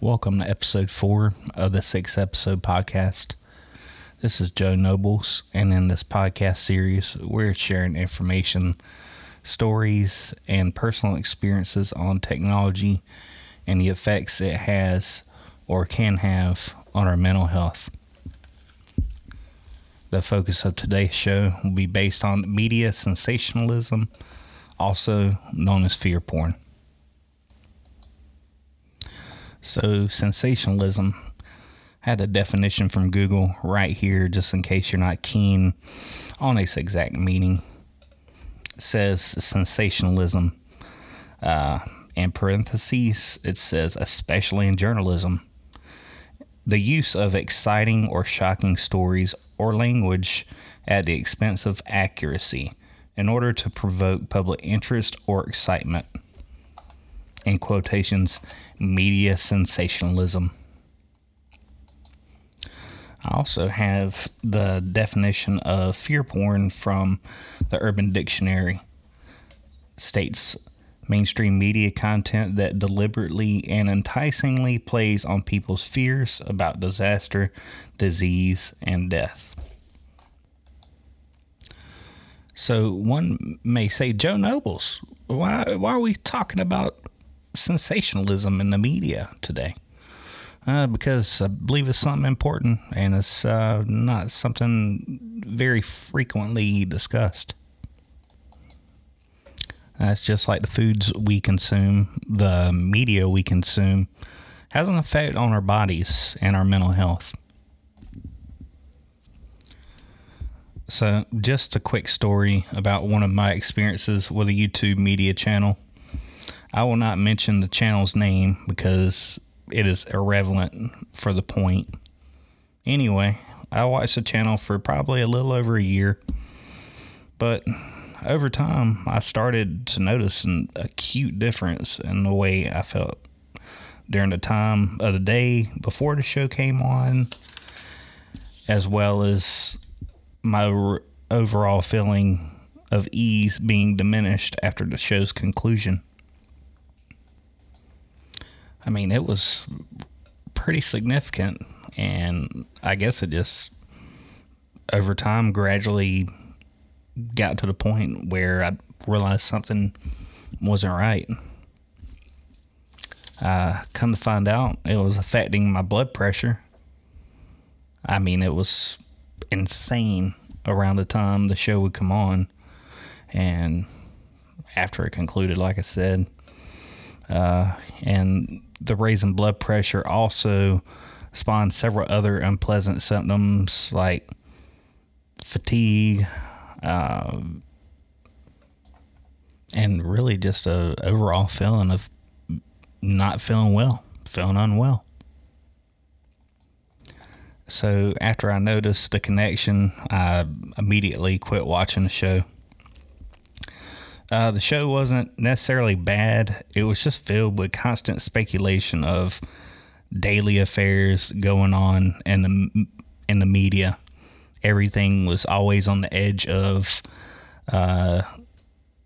Welcome to episode four of the six episode podcast. This is Joe Nobles, and in this podcast series, we're sharing information, stories, and personal experiences on technology and the effects it has or can have on our mental health. The focus of today's show will be based on media sensationalism, also known as fear porn. So, sensationalism had a definition from Google right here, just in case you're not keen on its exact meaning. It says sensationalism. Uh, in parentheses, it says, especially in journalism, the use of exciting or shocking stories or language at the expense of accuracy in order to provoke public interest or excitement. In quotations, media sensationalism. I also have the definition of fear porn from the Urban Dictionary. States mainstream media content that deliberately and enticingly plays on people's fears about disaster, disease, and death. So one may say, Joe Nobles, why why are we talking about sensationalism in the media today? Uh, because I believe it's something important and it's uh, not something very frequently discussed. Uh, just like the foods we consume, the media we consume has an effect on our bodies and our mental health. So, just a quick story about one of my experiences with a YouTube media channel. I will not mention the channel's name because it is irrelevant for the point. Anyway, I watched the channel for probably a little over a year, but over time, I started to notice an acute difference in the way I felt during the time of the day before the show came on, as well as my overall feeling of ease being diminished after the show's conclusion. I mean, it was pretty significant, and I guess it just over time gradually got to the point where I realized something wasn't right. Uh, come to find out, it was affecting my blood pressure. I mean, it was insane around the time the show would come on. And after it concluded, like I said, uh, and the raising blood pressure also spawned several other unpleasant symptoms like fatigue, uh, and really just a overall feeling of not feeling well, feeling unwell. So after I noticed the connection, I immediately quit watching the show. Uh, the show wasn't necessarily bad. It was just filled with constant speculation of daily affairs going on in the in the media. Everything was always on the edge of uh,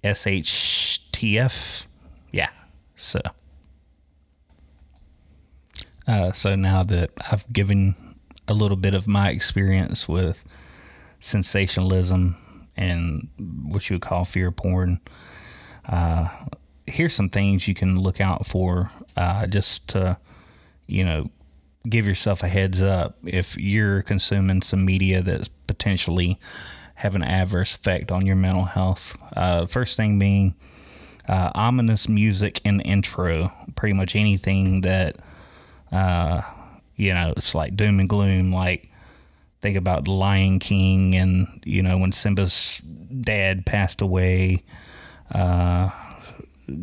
SHTF. Yeah, so uh, so now that I've given a little bit of my experience with sensationalism and what you would call fear porn. Uh, here's some things you can look out for uh, just to, you know, give yourself a heads up if you're consuming some media that's potentially have an adverse effect on your mental health. Uh, first thing being uh, ominous music the intro, pretty much anything that uh, you know, it's like doom and gloom. Like think about Lion King, and you know when Simba's dad passed away. Uh,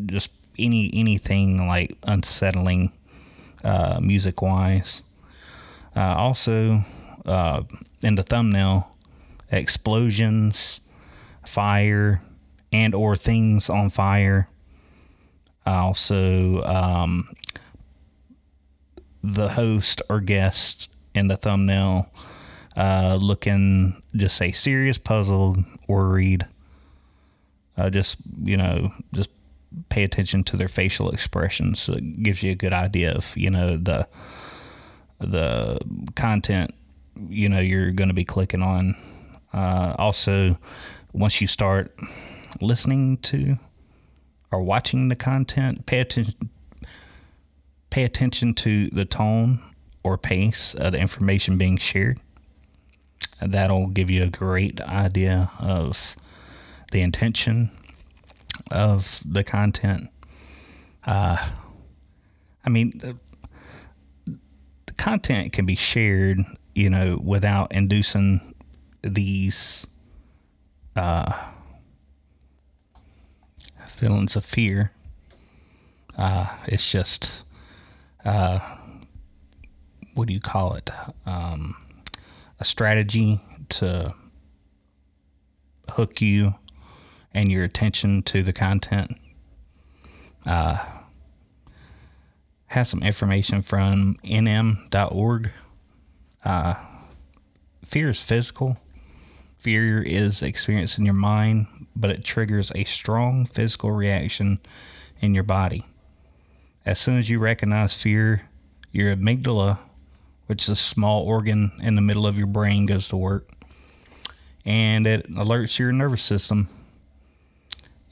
just any anything like unsettling, uh, music wise. Uh, also, uh, in the thumbnail, explosions, fire, and or things on fire. Also, um, the host or guest in the thumbnail uh, looking just say serious, puzzled, worried. Uh, just you know, just pay attention to their facial expressions. So it gives you a good idea of you know the the content you know you're going to be clicking on. Uh, also, once you start listening to or watching the content, pay attention pay attention to the tone or pace of the information being shared. That'll give you a great idea of the intention of the content. Uh, I mean, the, the content can be shared, you know, without inducing these uh, feelings of fear. Uh, it's just, uh, what do you call it? Um, a strategy to hook you and your attention to the content. Uh, has some information from nm.org. Uh, fear is physical. Fear is experienced in your mind, but it triggers a strong physical reaction in your body. As soon as you recognize fear, your amygdala, which is a small organ in the middle of your brain, goes to work and it alerts your nervous system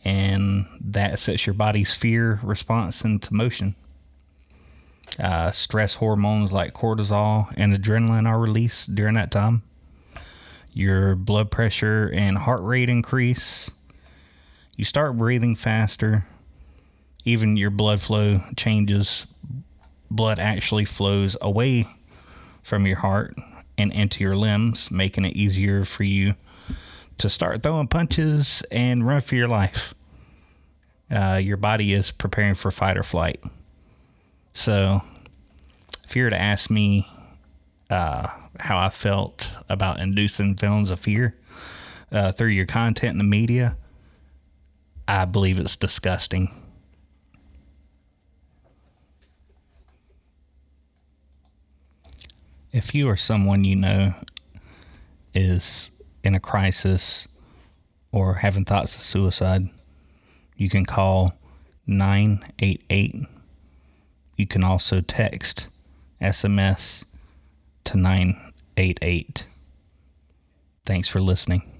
and that sets your body's fear response into motion. Uh, stress hormones like cortisol and adrenaline are released during that time. Your blood pressure and heart rate increase. You start breathing faster. Even your blood flow changes. Blood actually flows away from your heart and into your limbs, making it easier for you to start throwing punches and run for your life. Uh, your body is preparing for fight or flight. So, if you were to ask me uh, how I felt about inducing feelings of fear uh, through your content in the media, I believe it's disgusting. If you or someone you know is in a crisis or having thoughts of suicide, you can call 988. You can also text SMS to 988. Thanks for listening.